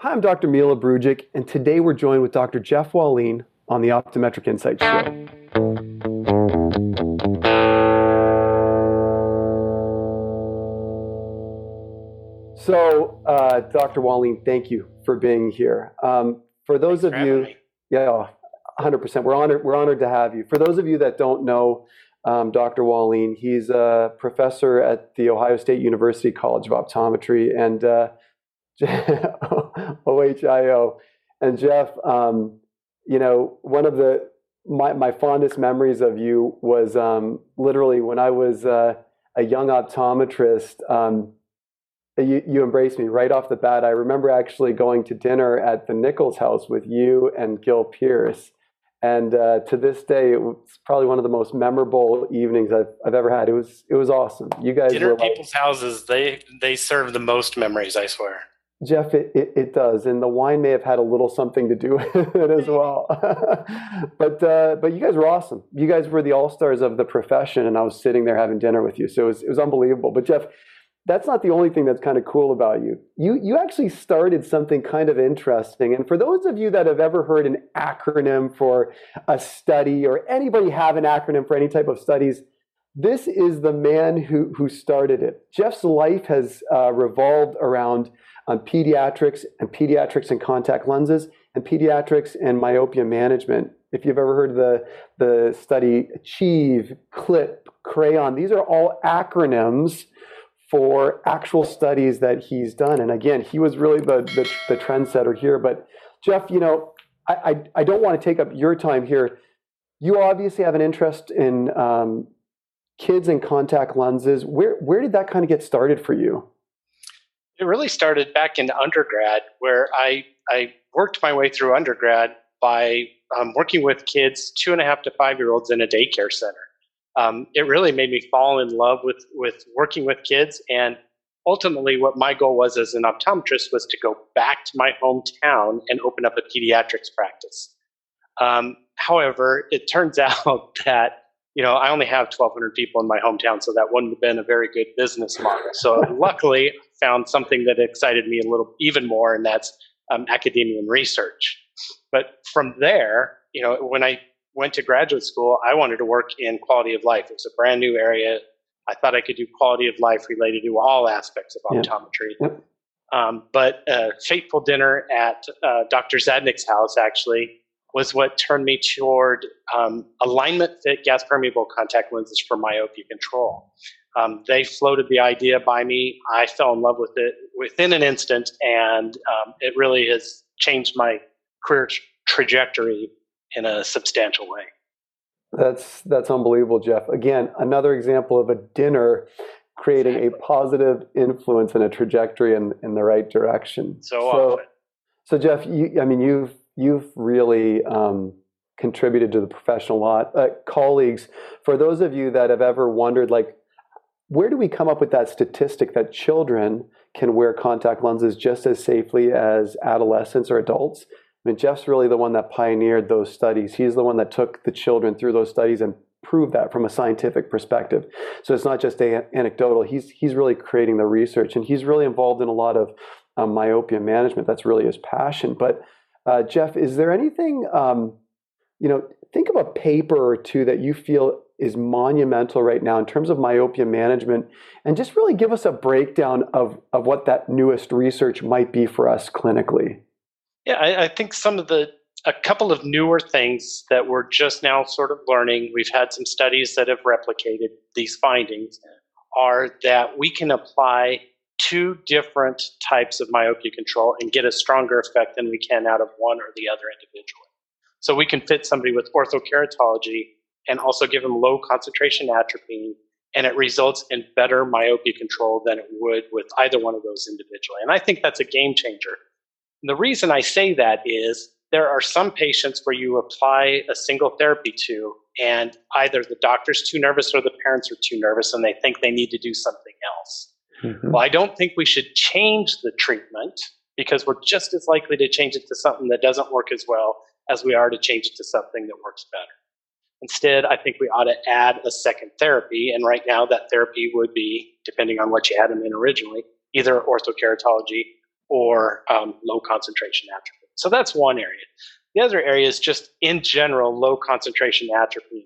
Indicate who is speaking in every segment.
Speaker 1: Hi, I'm Dr. Mila Brujic, and today we're joined with Dr. Jeff Walline on the Optometric Insights Show. So, uh, Dr. Walline, thank you for being here. Um, for those
Speaker 2: Thanks
Speaker 1: of you,
Speaker 2: me.
Speaker 1: yeah, 100%. We're honored. We're honored to have you. For those of you that don't know um, Dr. Walline, he's a professor at the Ohio State University College of Optometry and uh, OHIO. And Jeff, um, you know, one of the my, my fondest memories of you was um, literally when I was uh, a young optometrist. Um, you, you embraced me right off the bat. I remember actually going to dinner at the Nichols house with you and Gil Pierce. And uh, to this day, it was probably one of the most memorable evenings I've, I've ever had. It was it was awesome. You guys
Speaker 2: Dinner people's houses, they they serve the most memories, I swear.
Speaker 1: Jeff, it, it, it, does, and the wine may have had a little something to do with it as well. but uh, but you guys were awesome. You guys were the all stars of the profession, and I was sitting there having dinner with you, so it was it was unbelievable. But Jeff, that's not the only thing that's kind of cool about you. You you actually started something kind of interesting. And for those of you that have ever heard an acronym for a study, or anybody have an acronym for any type of studies, this is the man who who started it. Jeff's life has uh, revolved around on pediatrics and pediatrics and contact lenses and pediatrics and myopia management. If you've ever heard the, the study Achieve, CLIP, Crayon, these are all acronyms for actual studies that he's done. And again, he was really the, the, the trendsetter here. But Jeff, you know, I, I, I, don't want to take up your time here. You obviously have an interest in um, kids and contact lenses. Where, where did that kind of get started for you?
Speaker 2: It really started back in undergrad, where I I worked my way through undergrad by um, working with kids, two and a half to five year olds, in a daycare center. Um, it really made me fall in love with with working with kids, and ultimately, what my goal was as an optometrist was to go back to my hometown and open up a pediatrics practice. Um, however, it turns out that you know, I only have 1,200 people in my hometown, so that wouldn't have been a very good business model. So luckily, found something that excited me a little even more, and that's um, academia and research. But from there, you know, when I went to graduate school, I wanted to work in quality of life. It was a brand new area. I thought I could do quality of life related to all aspects of optometry. Yep. Um, but a fateful dinner at uh, Dr. Zadnik's house actually was what turned me toward um, alignment fit gas permeable contact lenses for myopia control. Um, they floated the idea by me. I fell in love with it within an instant, and um, it really has changed my career tra- trajectory in a substantial way.
Speaker 1: That's that's unbelievable, Jeff. Again, another example of a dinner creating a positive influence and a trajectory in, in the right direction.
Speaker 2: So, so,
Speaker 1: so Jeff, you, I mean, you've you've really um, contributed to the professional lot. Uh, colleagues, for those of you that have ever wondered, like, where do we come up with that statistic that children can wear contact lenses just as safely as adolescents or adults? I mean, Jeff's really the one that pioneered those studies. He's the one that took the children through those studies and proved that from a scientific perspective. So it's not just a- anecdotal. He's he's really creating the research, and he's really involved in a lot of um, myopia management. That's really his passion. But uh, Jeff, is there anything, um, you know, think of a paper or two that you feel is monumental right now in terms of myopia management, and just really give us a breakdown of, of what that newest research might be for us clinically.
Speaker 2: Yeah, I, I think some of the a couple of newer things that we're just now sort of learning. We've had some studies that have replicated these findings. Are that we can apply two different types of myopia control and get a stronger effect than we can out of one or the other individually. So we can fit somebody with orthokeratology and also give them low concentration atropine, and it results in better myopia control than it would with either one of those individually. And I think that's a game changer. And the reason I say that is there are some patients where you apply a single therapy to, and either the doctor's too nervous or the parents are too nervous and they think they need to do something else. Mm-hmm. Well, I don't think we should change the treatment because we're just as likely to change it to something that doesn't work as well as we are to change it to something that works better. Instead, I think we ought to add a second therapy. And right now, that therapy would be, depending on what you had them in originally, either orthokeratology or um, low concentration atropine. So that's one area. The other area is just in general low concentration atropine.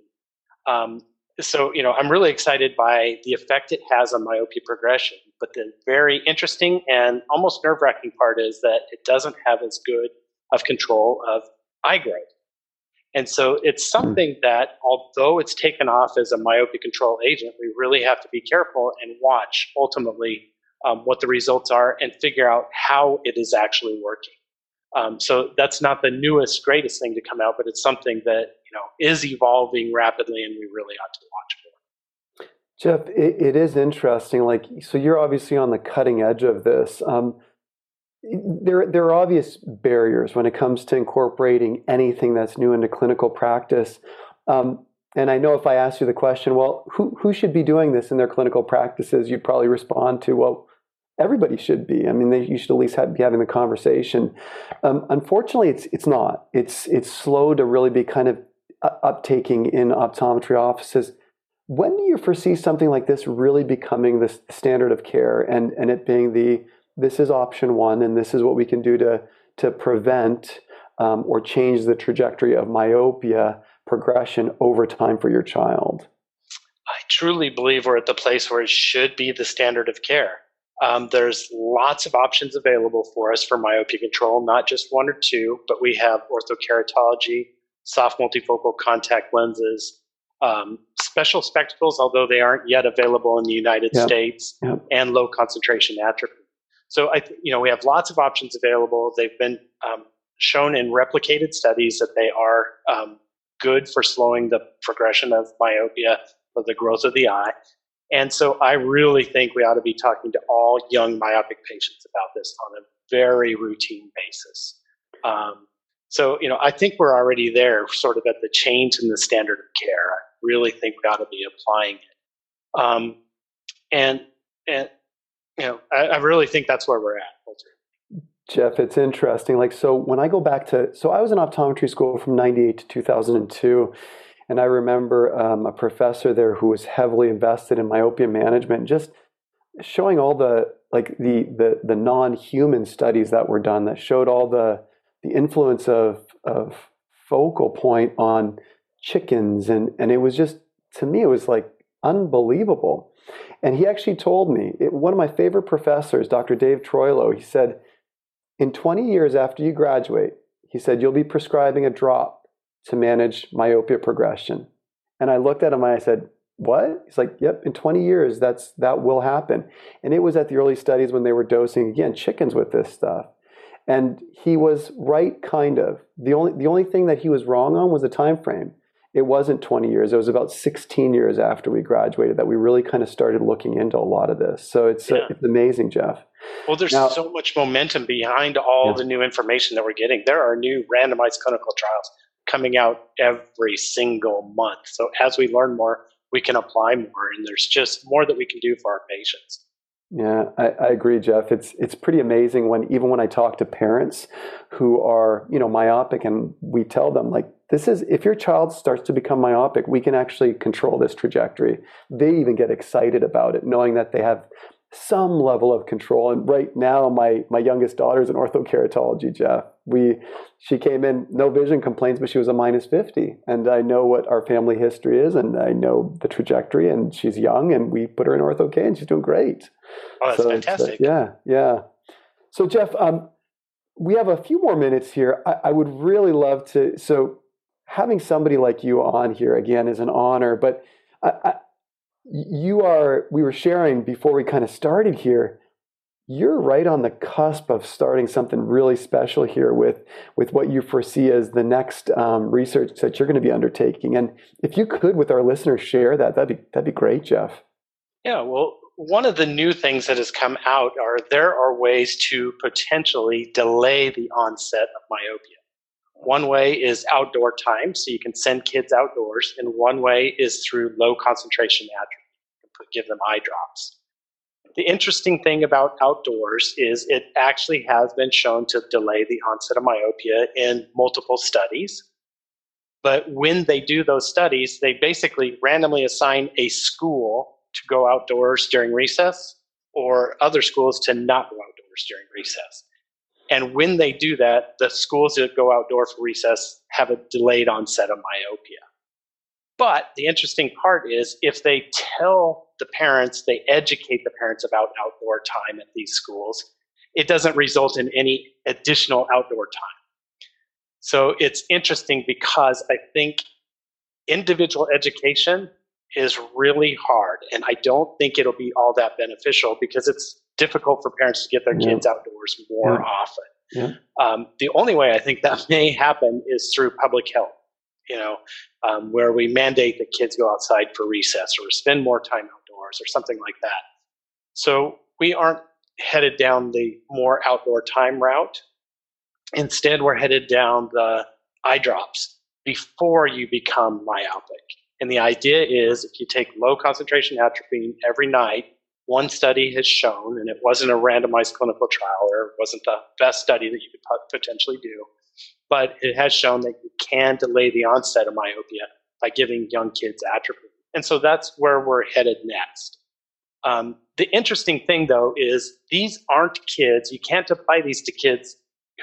Speaker 2: Um, so, you know, I'm really excited by the effect it has on myopia progression. But the very interesting and almost nerve wracking part is that it doesn't have as good of control of eye growth. And so it's hmm. something that, although it's taken off as a myopia control agent, we really have to be careful and watch ultimately um, what the results are and figure out how it is actually working. Um, so that's not the newest, greatest thing to come out, but it's something that you know is evolving rapidly, and we really ought to watch for.
Speaker 1: Jeff, it, it is interesting. Like, so you're obviously on the cutting edge of this. Um, there, there are obvious barriers when it comes to incorporating anything that's new into clinical practice. Um, and I know if I ask you the question, well, who, who should be doing this in their clinical practices, you'd probably respond to, well, everybody should be. I mean, they, you should at least have, be having the conversation. Um, unfortunately, it's it's not. It's it's slow to really be kind of uptaking in optometry offices. When do you foresee something like this really becoming the standard of care and and it being the this is option one and this is what we can do to to prevent um, or change the trajectory of myopia progression over time for your child?
Speaker 2: I truly believe we're at the place where it should be the standard of care. Um, there's lots of options available for us for myopia control, not just one or two, but we have orthokeratology, soft multifocal contact lenses, um, special spectacles, although they aren't yet available in the United yep. States, yep. and low concentration atropine. So I, you know, we have lots of options available. They've been um, shown in replicated studies that they are um, good for slowing the progression of myopia or the growth of the eye. And so I really think we ought to be talking to all young myopic patients about this on a very routine basis. Um, so, you know, I think we're already there, sort of at the change in the standard of care. I really think we ought to be applying it. Um, and, and, know, I, I, really think that's where we're at.
Speaker 1: Jeff, it's interesting. Like, so when I go back to, so I was in optometry school from 98 to 2002. And I remember um, a professor there who was heavily invested in myopia management, just showing all the like the the, the non-human studies that were done that showed all the the influence of of focal point on chickens and and it was just to me it was like unbelievable and he actually told me it, one of my favorite professors dr dave troilo he said in 20 years after you graduate he said you'll be prescribing a drop to manage myopia progression. And I looked at him and I said, what? He's like, yep, in 20 years, that's that will happen. And it was at the early studies when they were dosing again chickens with this stuff. And he was right, kind of. The only the only thing that he was wrong on was the time frame. It wasn't 20 years. It was about 16 years after we graduated that we really kind of started looking into a lot of this. So it's yeah. uh, it's amazing, Jeff.
Speaker 2: Well, there's now, so much momentum behind all yeah. the new information that we're getting. There are new randomized clinical trials coming out every single month. So as we learn more, we can apply more, and there's just more that we can do for our patients.
Speaker 1: Yeah, I, I, agree, Jeff. It's it's pretty amazing when even when I talk to parents who are you know myopic, and we tell them like this is if your child starts to become myopic, we can actually control this trajectory. They even get excited about it, knowing that they have some level of control. And right now, my my youngest daughter is in orthokeratology, Jeff. We she came in no vision complaints, but she was a minus fifty, and I know what our family history is, and I know the trajectory. And she's young, and we put her in ortho K, and she's doing great.
Speaker 2: Oh, that's so uh, fantastic!
Speaker 1: Yeah, yeah. So Jeff, um, we have a few more minutes here. I, I would really love to. So having somebody like you on here again is an honor, but I, I you are we were sharing before we kind of started here you're right on the cusp of starting something really special here with with what you foresee as the next um, research that you're going to be undertaking and if you could with our listeners share that that'd be that'd be great jeff.
Speaker 2: Yeah well one of the new things that has come out are there are ways to potentially delay the onset of myopia one way is outdoor time, so you can send kids outdoors, and one way is through low concentration atropine, give them eye drops. The interesting thing about outdoors is it actually has been shown to delay the onset of myopia in multiple studies. But when they do those studies, they basically randomly assign a school to go outdoors during recess or other schools to not go outdoors during recess. And when they do that, the schools that go outdoor for recess have a delayed onset of myopia. But the interesting part is if they tell the parents, they educate the parents about outdoor time at these schools, it doesn't result in any additional outdoor time. So it's interesting because I think individual education is really hard. And I don't think it'll be all that beneficial because it's difficult for parents to get their yeah. kids outdoors more yeah. often. Yeah. Um, the only way I think that may happen is through public health, you know, um, where we mandate that kids go outside for recess or spend more time outdoors or something like that. So we aren't headed down the more outdoor time route. Instead, we're headed down the eye drops before you become myopic. And the idea is if you take low concentration atropine every night, one study has shown, and it wasn't a randomized clinical trial or it wasn't the best study that you could potentially do, but it has shown that you can delay the onset of myopia by giving young kids atropine. And so that's where we're headed next. Um, the interesting thing, though, is these aren't kids. You can't apply these to kids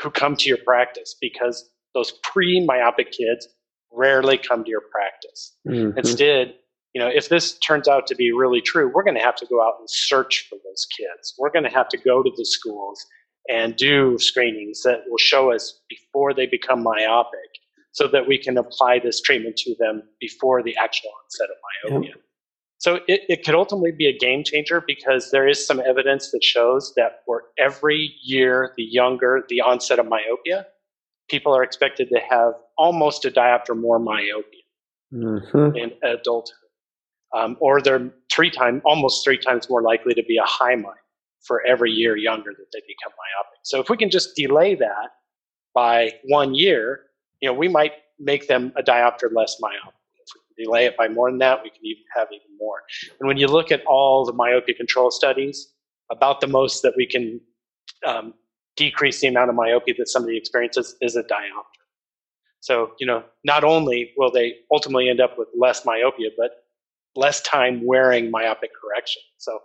Speaker 2: who come to your practice because those pre myopic kids rarely come to your practice. Mm-hmm. Instead, you know, if this turns out to be really true, we're going to have to go out and search for those kids. We're going to have to go to the schools and do screenings that will show us before they become myopic so that we can apply this treatment to them before the actual onset of myopia. Yep. So it, it could ultimately be a game changer because there is some evidence that shows that for every year the younger the onset of myopia, people are expected to have almost a diopter more myopia mm-hmm. in adulthood. Um, or they're three times, almost three times more likely to be a high myope for every year younger that they become myopic. So if we can just delay that by one year, you know, we might make them a diopter less myopic. If we delay it by more than that, we can even have even more. And when you look at all the myopia control studies, about the most that we can um, decrease the amount of myopia that somebody experiences is a diopter. So, you know, not only will they ultimately end up with less myopia, but less time wearing myopic correction. So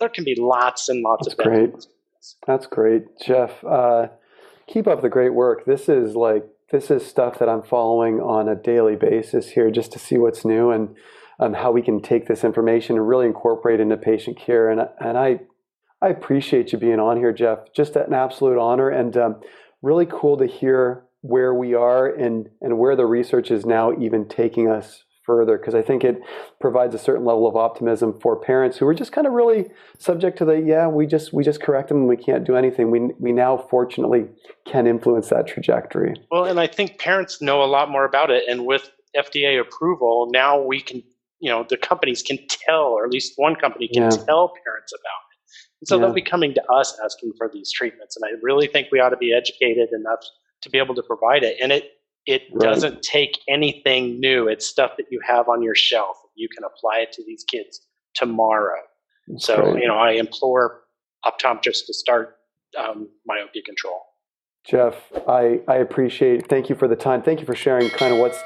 Speaker 2: there can be lots and lots
Speaker 1: That's
Speaker 2: of
Speaker 1: benefits. Great. That's great, Jeff. Uh, keep up the great work. This is like this is stuff that I'm following on a daily basis here, just to see what's new and um, how we can take this information and really incorporate into patient care. And and I I appreciate you being on here, Jeff. Just an absolute honor and um, really cool to hear where we are and, and where the research is now even taking us further because I think it provides a certain level of optimism for parents who are just kind of really subject to the yeah we just we just correct them and we can't do anything. We we now fortunately can influence that trajectory.
Speaker 2: Well, and I think parents know a lot more about it, and with FDA approval, now we can you know the companies can tell, or at least one company can yeah. tell parents about and so yeah. they'll be coming to us asking for these treatments. And I really think we ought to be educated enough to be able to provide it. And it it right. doesn't take anything new. It's stuff that you have on your shelf. You can apply it to these kids tomorrow. That's so great. you know, I implore optometrists to start um, myopia control.
Speaker 1: Jeff, I, I appreciate. Thank you for the time. Thank you for sharing kind of what's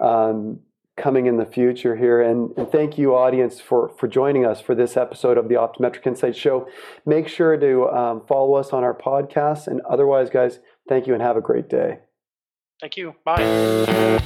Speaker 1: um, coming in the future here. And, and, thank you, audience, for, for joining us for this episode of the Optometric Insight Show. Make sure to um, follow us on our podcast. And otherwise, guys, thank you and have a great day.
Speaker 2: Thank you. Bye.